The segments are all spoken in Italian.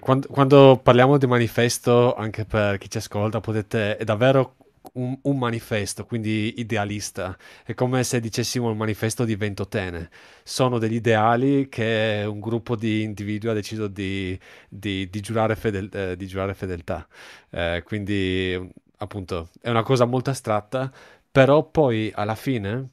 quando, quando, parliamo di manifesto, anche per chi ci ascolta, potete, è davvero un, un, manifesto, quindi idealista. È come se dicessimo il manifesto di Ventotene. Sono degli ideali che un gruppo di individui ha deciso di, di, di, giurare, fedel, eh, di giurare, fedeltà. Eh, quindi, appunto, è una cosa molto astratta, però poi alla fine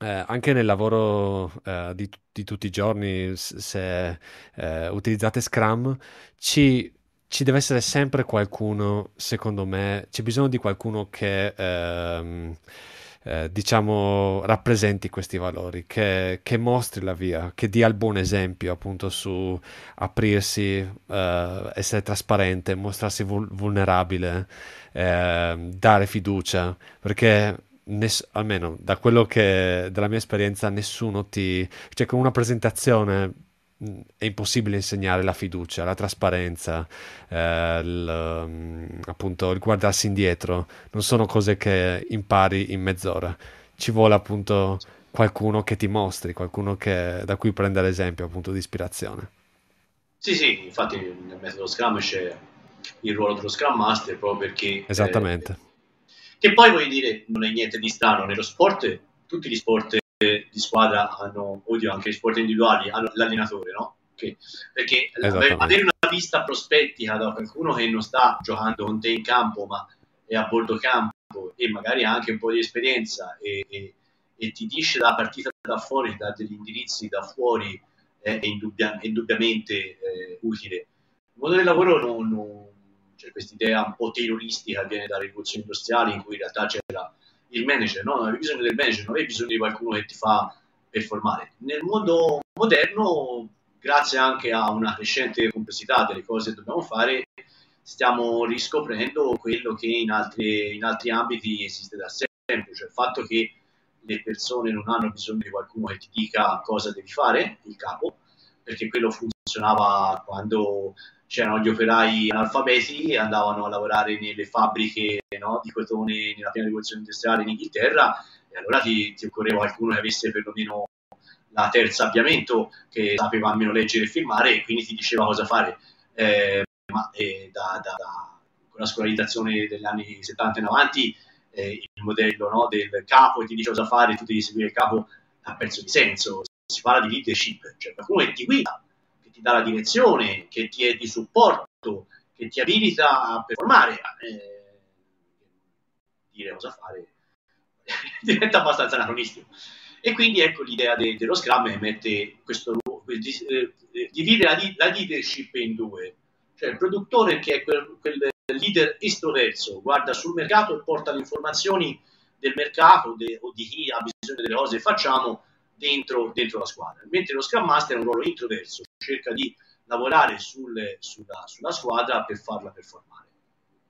eh, anche nel lavoro eh, di, di, tutti i giorni, se eh, utilizzate Scrum, ci, ci, deve essere sempre qualcuno, secondo me, c'è bisogno di qualcuno che, ehm, eh, diciamo, rappresenti questi valori, che, che, mostri la via, che dia il buon esempio appunto su aprirsi, eh, essere trasparente, mostrarsi vul- vulnerabile, ehm, dare fiducia, perché ness- almeno da quello che dalla mia esperienza nessuno ti cioè con una presentazione è impossibile insegnare la fiducia, la trasparenza, eh, il, appunto il guardarsi indietro, non sono cose che impari in mezz'ora. Ci vuole appunto qualcuno che ti mostri, qualcuno che, da cui prendere esempio appunto di ispirazione. Sì, sì, infatti nel metodo Scrum c'è il ruolo dello Scrum Master proprio perché Esattamente. Eh, che poi voglio dire, non è niente di strano, nello sport, tutti gli sport di squadra hanno, oddio, anche gli sport individuali hanno l'allenatore, no? Che, perché avere una vista prospettica da qualcuno che non sta giocando con te in campo, ma è a bordo campo e magari ha anche un po' di esperienza e, e, e ti dice la partita da fuori, dà degli indirizzi da fuori, è, indubbia, è indubbiamente eh, utile. Il mondo del lavoro non, non c'è questa idea un po' terroristica viene dalle rivoluzioni industriali in cui in realtà c'era il manager, no? non avevi bisogno del manager, non avevi bisogno di qualcuno che ti fa performare. Nel mondo moderno, grazie anche a una crescente complessità delle cose che dobbiamo fare, stiamo riscoprendo quello che in, altre, in altri ambiti esiste da sempre, cioè il fatto che le persone non hanno bisogno di qualcuno che ti dica cosa devi fare, il capo, perché quello funzionava quando c'erano gli operai analfabeti e andavano a lavorare nelle fabbriche no, di cotone nella prima rivoluzione industriale in Inghilterra e allora ti, ti occorreva qualcuno che avesse perlomeno la terza avviamento, che sapeva almeno leggere e filmare e quindi ti diceva cosa fare. Eh, ma eh, da, da, da, con la scolarizzazione degli anni 70 in avanti eh, il modello no, del capo che ti dice cosa fare, tu devi seguire il capo ha perso di senso. Si parla di leadership, cioè qualcuno che ti guida ti dà la direzione, che ti è di supporto, che ti abilita a performare, eh, dire cosa fare diventa abbastanza anacronistico. E quindi ecco l'idea de- dello Scrum mette questo eh, divide la, la, leadership in due, cioè il produttore che è quel, quel leader estroverso, guarda sul mercato e porta le informazioni del mercato de- o di chi ha bisogno delle cose che facciamo dentro, dentro la squadra, mentre lo Scrum Master è un ruolo introverso, cerca di lavorare sulle, sulla, sulla, squadra per farla performare.